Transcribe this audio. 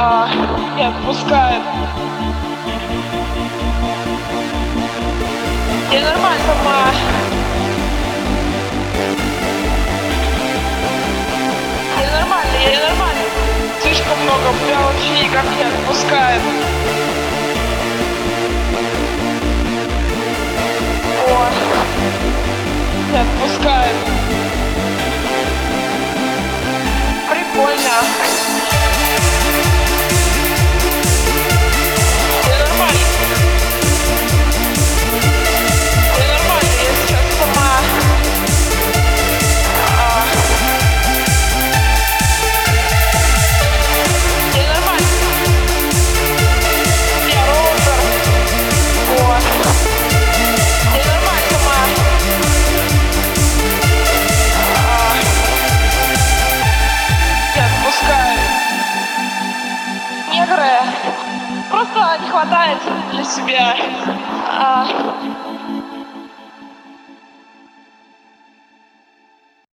а, не отпускает. Я нормально сама просто не хватает для себя. А,